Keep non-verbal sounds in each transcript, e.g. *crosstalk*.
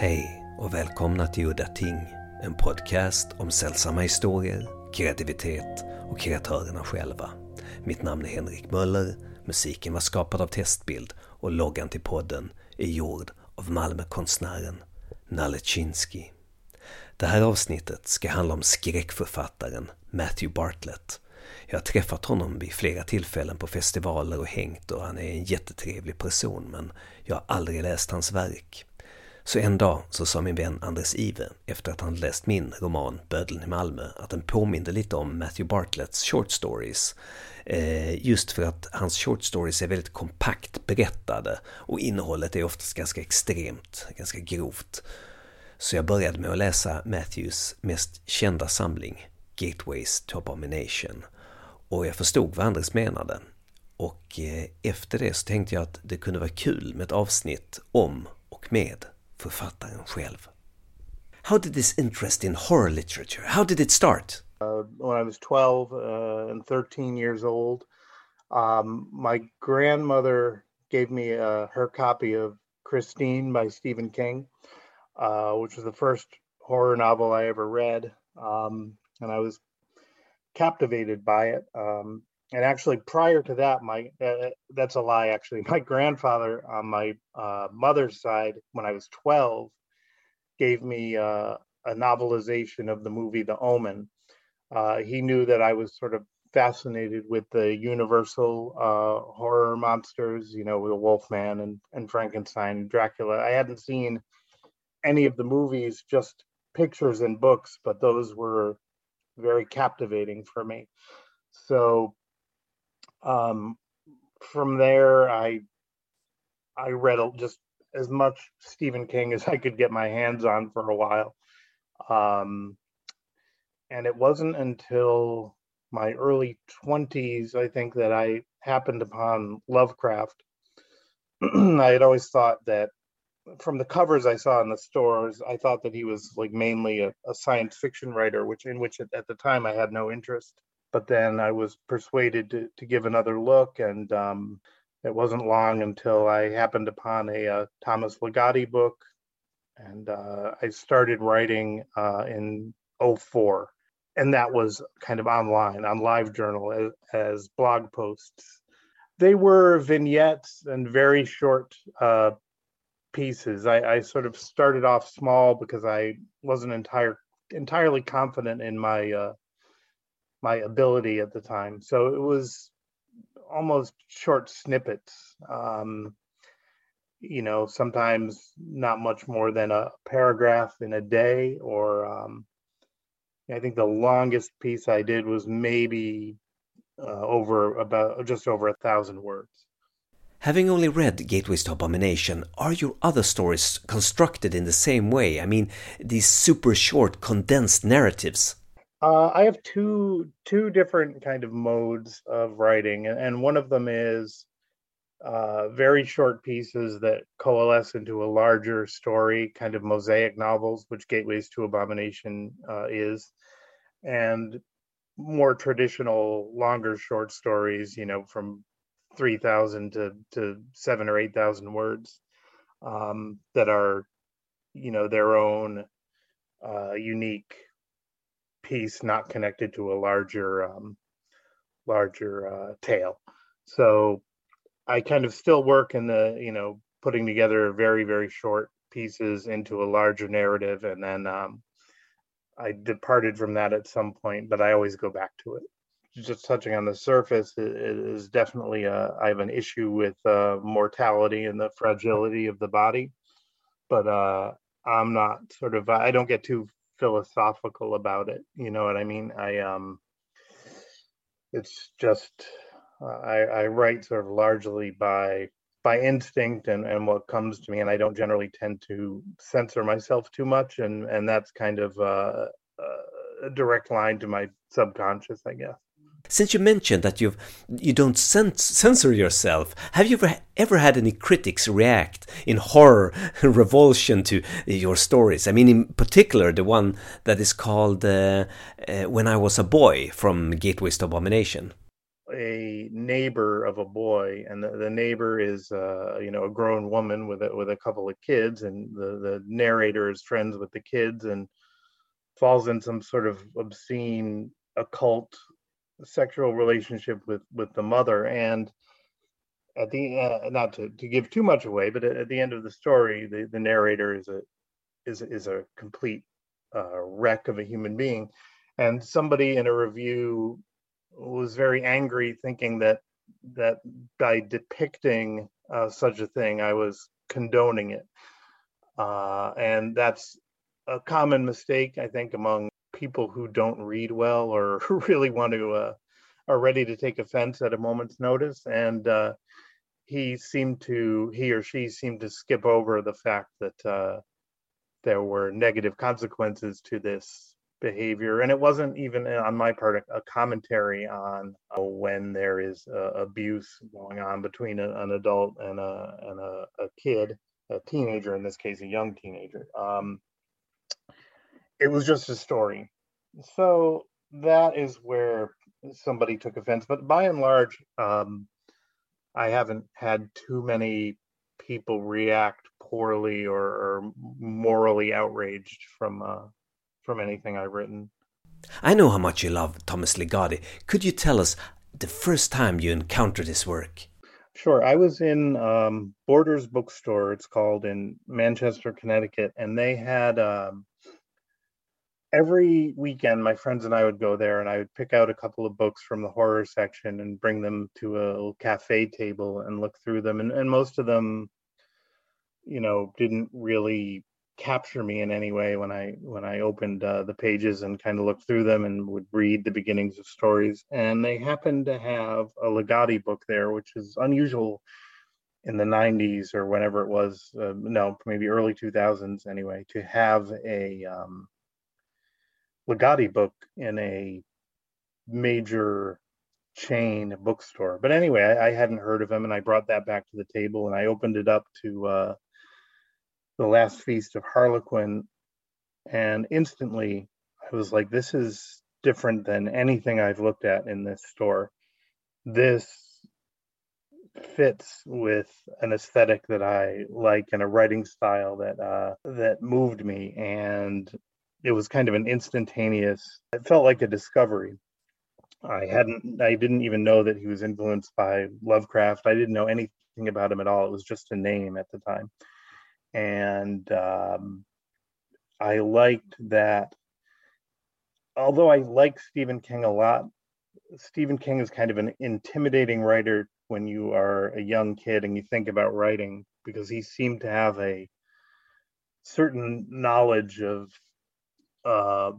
Hej och välkomna till Udda Ting, en podcast om sällsamma historier, kreativitet och kreatörerna själva. Mitt namn är Henrik Möller, musiken var skapad av Testbild och loggan till podden är gjord av Malmökonstnären Nalle Chinsky. Det här avsnittet ska handla om skräckförfattaren Matthew Bartlett. Jag har träffat honom vid flera tillfällen på festivaler och hängt och han är en jättetrevlig person men jag har aldrig läst hans verk. Så en dag så sa min vän Anders Ive, efter att han läst min roman Bödeln i Malmö, att den påminde lite om Matthew Bartletts short stories. Eh, just för att hans short stories är väldigt kompakt berättade och innehållet är oftast ganska extremt, ganska grovt. Så jag började med att läsa Matthews mest kända samling, Gateways to Abomination. Och jag förstod vad Anders menade. Och eh, efter det så tänkte jag att det kunde vara kul med ett avsnitt om och med författaren själv. How did this interest in horror literature, how did it start? Uh, when I was 12 uh, and 13 years old, um, my grandmother gave me uh, her copy of Christine by Stephen King, uh, which was the first horror novel I ever read. Um, and I was captivated by it. Um, and actually prior to that my uh, that's a lie actually. *laughs* My grandfather on my uh, mother's side when i was 12 gave me uh, a novelization of the movie the omen. Uh, he knew that i was sort of fascinated with the universal uh, horror monsters you know the wolfman and, and frankenstein and dracula. I hadn't seen any of the movies just pictures and books but those were very captivating for me. So um, from there, I I read just as much Stephen King as I could get my hands on for a while. Um, and it wasn't until my early 20s, I think, that I happened upon Lovecraft. *clears throat* I had always thought that from the covers I saw in the stores, I thought that he was like mainly a, a science fiction writer, which in which at, at the time I had no interest but then I was persuaded to, to give another look, and um, it wasn't long until I happened upon a, a uh, Thomas Ligotti book, and uh, I started writing uh, in 04. And that was kind of online on LiveJournal as, as blog posts. They were vignettes and very short uh, pieces. I, I, sort of started off small because I wasn't entire, entirely confident in my uh, my ability at the time. So it was almost short snippets. Um, you know, sometimes not much more than a paragraph in a day, or um, I think the longest piece I did was maybe uh, over about just over a thousand words. Having only read Gateways to Abomination, are your other stories constructed in the same way? I mean, these super short, condensed narratives? Uh, I have two two different kind of modes of writing, and one of them is uh, very short pieces that coalesce into a larger story, kind of mosaic novels, which Gateways to Abomination uh, is, and more traditional, longer short stories, you know, from three thousand to to seven or eight thousand words, um, that are, you know, their own uh, unique piece not connected to a larger um, larger uh, tale. So I kind of still work in the you know putting together very very short pieces into a larger narrative, and then um, I departed from that at some point, but I always go back to it. Just touching on the surface it is definitely a, I have an issue with uh, mortality and the fragility of the body, but uh, I'm not sort of I don't get too philosophical about it. You know what I mean? I um, it's just I, I write sort of largely by by instinct and, and what comes to me, and I don't generally tend to censor myself too much, and and that's kind of uh, uh a direct line to my subconscious, I guess. Since you mentioned that you you don't censor yourself, have you ever, ever had any critics react in horror and *laughs* revulsion to your stories? I mean, in particular, the one that is called uh, uh, "When I Was a Boy" from Gateways to Abomination. a neighbor of a boy, and the, the neighbor is, uh, you know, a grown woman with a, with a couple of kids, and the, the narrator is friends with the kids and falls in some sort of obscene occult sexual relationship with with the mother. And at the uh, not to, to give too much away but at, at, the end of the story the, the narrator is a is is a complete uh, wreck of a human being. And somebody in a review was very angry thinking that that by depicting uh, such a thing i was condoning it. Uh, and that's a common mistake i think among people who don't read well or *laughs* really want to uh, are ready to take offense at a moment's notice. And uh, he seemed to he or she seemed to skip over the fact that uh, there were negative consequences to this behavior. And it wasn't even uh, on my part a, a commentary on uh, when there is uh, abuse going on between a, an adult and a and a, a, kid a teenager in this case a young teenager. Um, it was just a story so that is where somebody took offense but by and large um, i haven't had too many people react poorly or, or morally outraged from uh, from anything I've written. I know how much you love Thomas Ligotti. Could you tell us the first time you encountered his work? Sure. I was in um, Borders Bookstore, it's called in Manchester, Connecticut, and they had um, every weekend my friends and I would go there and I would pick out a couple of books from the horror section and bring them to a cafe table and look through them. And, and most of them, you know, didn't really capture me in any way when I when I opened uh, the pages and kind of looked through them and would read the beginnings of stories. And they happened to have a Ligotti book there, which is unusual in the 90s or whenever it was. Uh, no, maybe early 2000s anyway, to have a um, Ligotti book in a major chain bookstore. But anyway, I, I, hadn't heard of him, and I brought that back to the table, and I opened it up to uh, the last feast of Harlequin, and instantly I was like, this is different than anything I've looked at in this store. This fits with an aesthetic that I like and a writing style that uh, that moved me, and it was kind of an instantaneous. It felt like a discovery. I hadn't, I didn't even know that he was influenced by Lovecraft. I didn't know anything about him at all. It was just a name at the time and um, I liked that. Although I like Stephen King a lot, Stephen King is kind of an intimidating writer when you are a young kid and you think about writing because he seemed to have a certain knowledge of uh,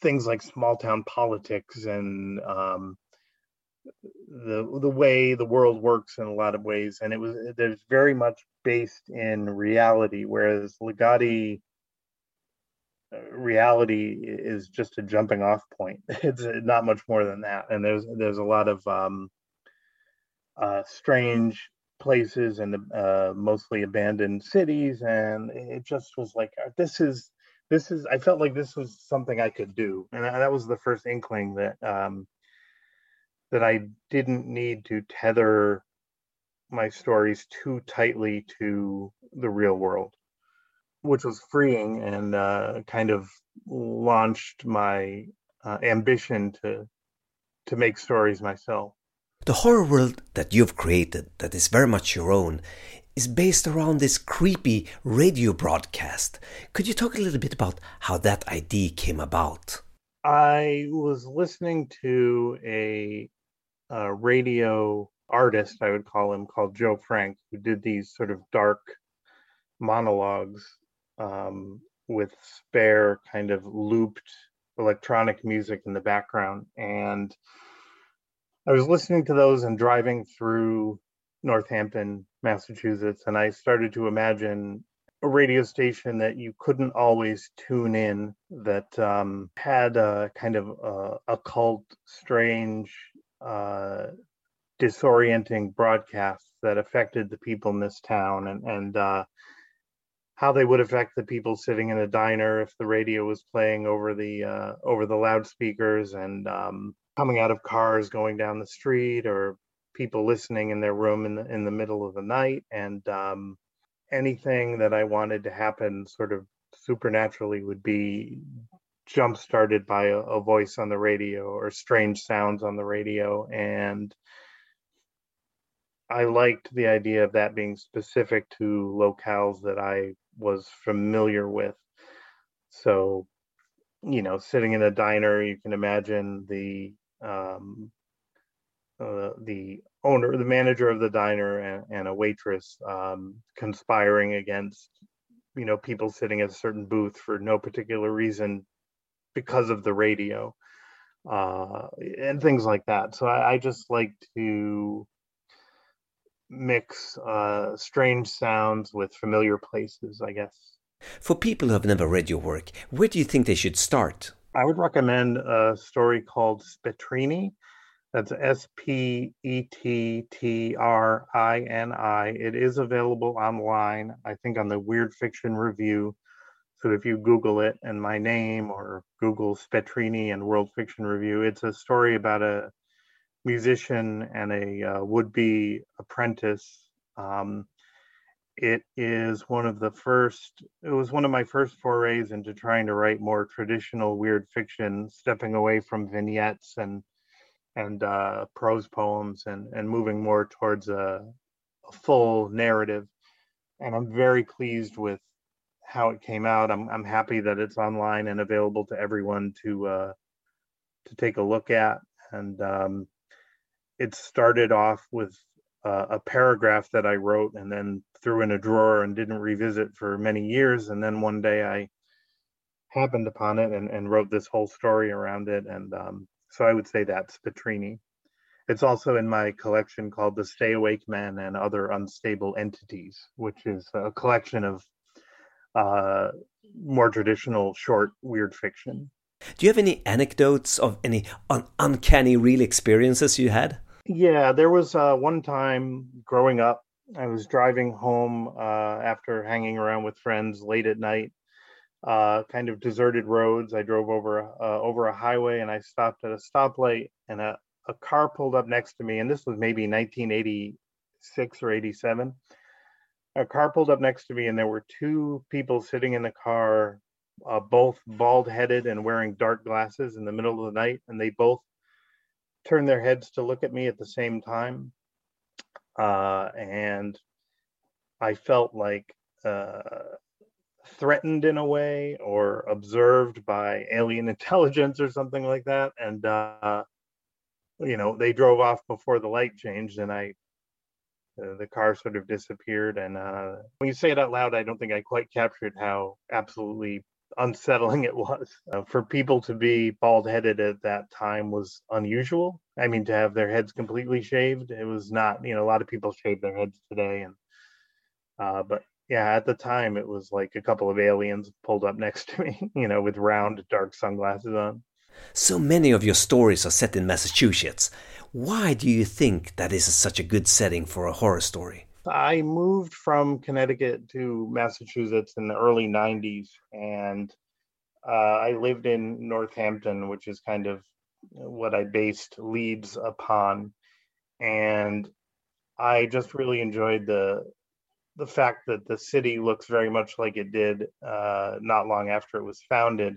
things like small town politics and um, the the way the world works in a lot of ways, and it was there's very much based in reality, whereas Ligotti uh, reality is just a jumping off point. *laughs* It's not much more than that, and there's there's a lot of um, uh, strange places and uh, mostly abandoned cities, and it just was like uh, this is this is. I felt like this was something I could do, and that was the first inkling that. Um, that I didn't need to tether my stories too tightly to the real world, which was freeing and uh, kind of launched my uh, ambition to to make stories myself. The horror world that you've created, that is very much your own, is based around this creepy radio broadcast. Could you talk a little bit about how that idea came about? I was listening to a uh, radio artist, I would call him, called Joe Frank, who did these sort of dark monologues um, with spare kind of looped electronic music in the background. And I was listening to those and driving through Northampton, Massachusetts, and I started to imagine a radio station that you couldn't always tune in that um, had a kind of uh, occult, strange uh, disorienting broadcasts that affected the people in this town and, and uh, how they would affect the people sitting in a diner if the radio was playing over the uh, over the loudspeakers and um, coming out of cars going down the street or people listening in their room in the in the middle of the night and um, anything that I wanted to happen sort of supernaturally would be jump started by a, a, voice on the radio or strange sounds on the radio and I liked the idea of that being specific to locales that I was familiar with. So, you know, sitting in a diner, you can imagine the um, uh, the owner, the manager of the diner, and, and a waitress um, conspiring against, you know, people sitting at a certain booth for no particular reason because of the radio uh, and things like that. So I, I just like to mix uh, strange sounds with familiar places, I guess. For people who have never read your work, where do you think they should start? I would recommend a story called Spettrini. That's S P E T T R I N I. It is available online, I think, on the Weird Fiction Review. So if you Google it and my name or Google Spettrini and Weird Fiction Review, it's a story about a musician and a uh, would-be apprentice. Um, it is one of the first. It was one of my first forays into trying to write more traditional weird fiction, stepping away from vignettes and and uh, prose poems and and moving more towards a, a full narrative. And I'm very pleased with how it came out. I'm I'm happy that it's online and available to everyone to uh, to take a look at. And um, it started off with uh, a paragraph that I wrote and then threw in a drawer and didn't revisit for many years. And then one day I happened upon it and, and wrote this whole story around it. And um, so I would say that's Spettrini. It's also in my collection called The Stay Awake Men and Other Unstable Entities, which is a collection of uh, more traditional short weird fiction. Do you have any anecdotes of any un- uncanny real experiences you had? Yeah, there was uh, one time growing up, I was driving home uh, after hanging around with friends late at night, uh, kind of deserted roads. I drove over uh, over a highway and I stopped at a stoplight, and a, a car pulled up next to me. And this was maybe 1986 or 87. A car pulled up next to me, and there were two people sitting in the car, uh, both bald headed and wearing dark glasses in the middle of the night, and they both turned their heads to look at me at the same time. Uh, and I felt like uh, threatened in a way or observed by alien *laughs* intelligence or something like that. And, uh, you know, they drove off before the light changed and I, uh, the car sort of disappeared. And uh, when you say it out loud, I don't think I quite captured how absolutely unsettling it *laughs* was. Uh, for people to be bald headed at that time was unusual. I mean, to have their heads completely shaved, it was not, you know, a lot of people shave their heads today. And, uh, but yeah, at the time, it was like a couple of aliens pulled up next to me, *laughs* you know, with round, dark sunglasses on. So many of your stories are set in Massachusetts. Why do you think that is such a good setting for a horror story? I moved from Connecticut to Massachusetts in the early 90s, and uh, I lived in Northampton, which is kind of what I based Leeds upon. And I just really enjoyed the the fact that the city looks very much like it did uh, not long after it was founded,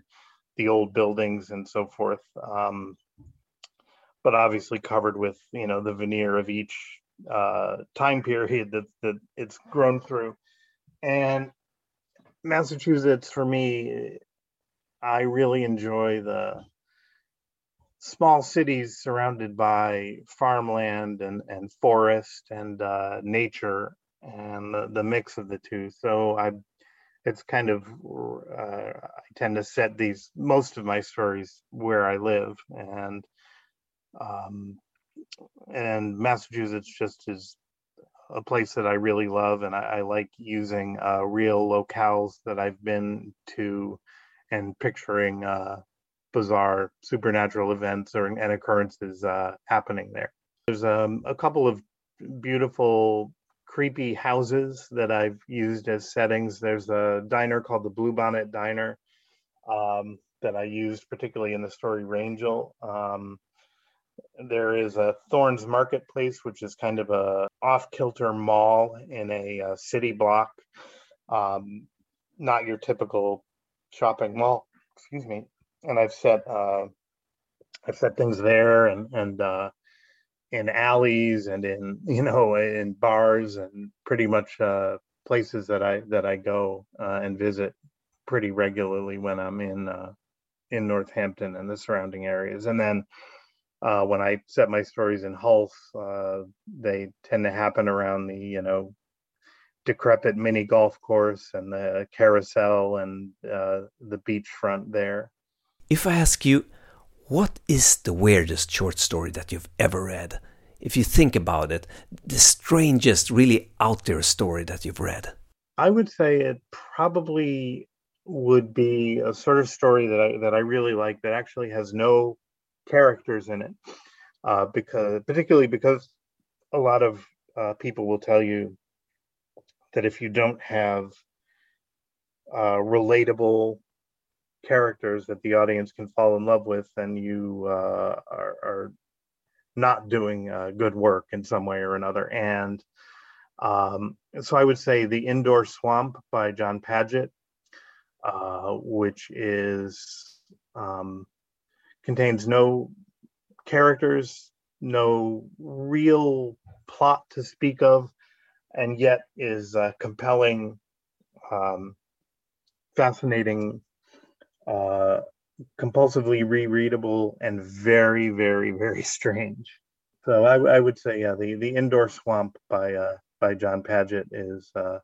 the old buildings and so forth. Um, but obviously covered with you know the veneer of each uh, time period that that it's grown through. And Massachusetts, for me, I really enjoy the small cities surrounded by farmland and, and forest and uh, nature and the, the mix of the two. So I, it's kind of uh, I tend to set these most of my stories where I live, and um, and Massachusetts just is a place that I really love, and I, I like using uh, real locales that I've been to, and picturing uh, bizarre supernatural events or and occurrences uh, happening there. There's um, a couple of beautiful, creepy houses that I've used as settings. There's a diner called the Bluebonnet Diner um, that I used particularly in the story Rangel. Um, There is a Thornes Marketplace, which is kind of a off-kilter mall in a, a city block. Um, not your typical shopping mall. Excuse me. And I've set uh, I've set things there and and uh, in alleys and in *laughs* you know in bars and pretty much uh, places that I that I go uh, and visit pretty regularly when I'm in uh, in Northampton and the surrounding areas. And then uh, when I set my stories in Hull, uh, they tend to happen around the you know decrepit mini golf course and the carousel and uh, the beachfront there. If I ask you, what is the weirdest short story that you've ever read? If you think about it, the strangest, really out there story that you've read? I would say it probably would be a sort of story that I that I really like that actually has no characters in it, uh, because particularly because a lot of uh, people will tell you that if you don't have uh, relatable characters that the audience can fall in love with, then you uh, are, are, not doing uh, good work in some way or another. And um, so I would say The Indoor Swamp by Jon Padgett uh, which is um, contains no characters, no real plot to speak of, and yet is uh, compelling, um, fascinating, uh, compulsively rereadable, and very, very, very strange. So I, I would say, yeah, the the indoor swamp by uh, by Jon Padgett is uh,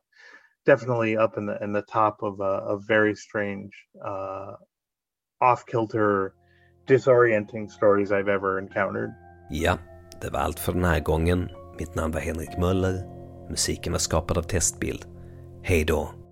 definitely up in the in the top of a, of very strange, uh, off kilter, disorienting stories I've ever encountered. Ja, det var allt för den här gången. Mitt namn var Henrik Möller. Musiken var skapad av Testbild. Hej då!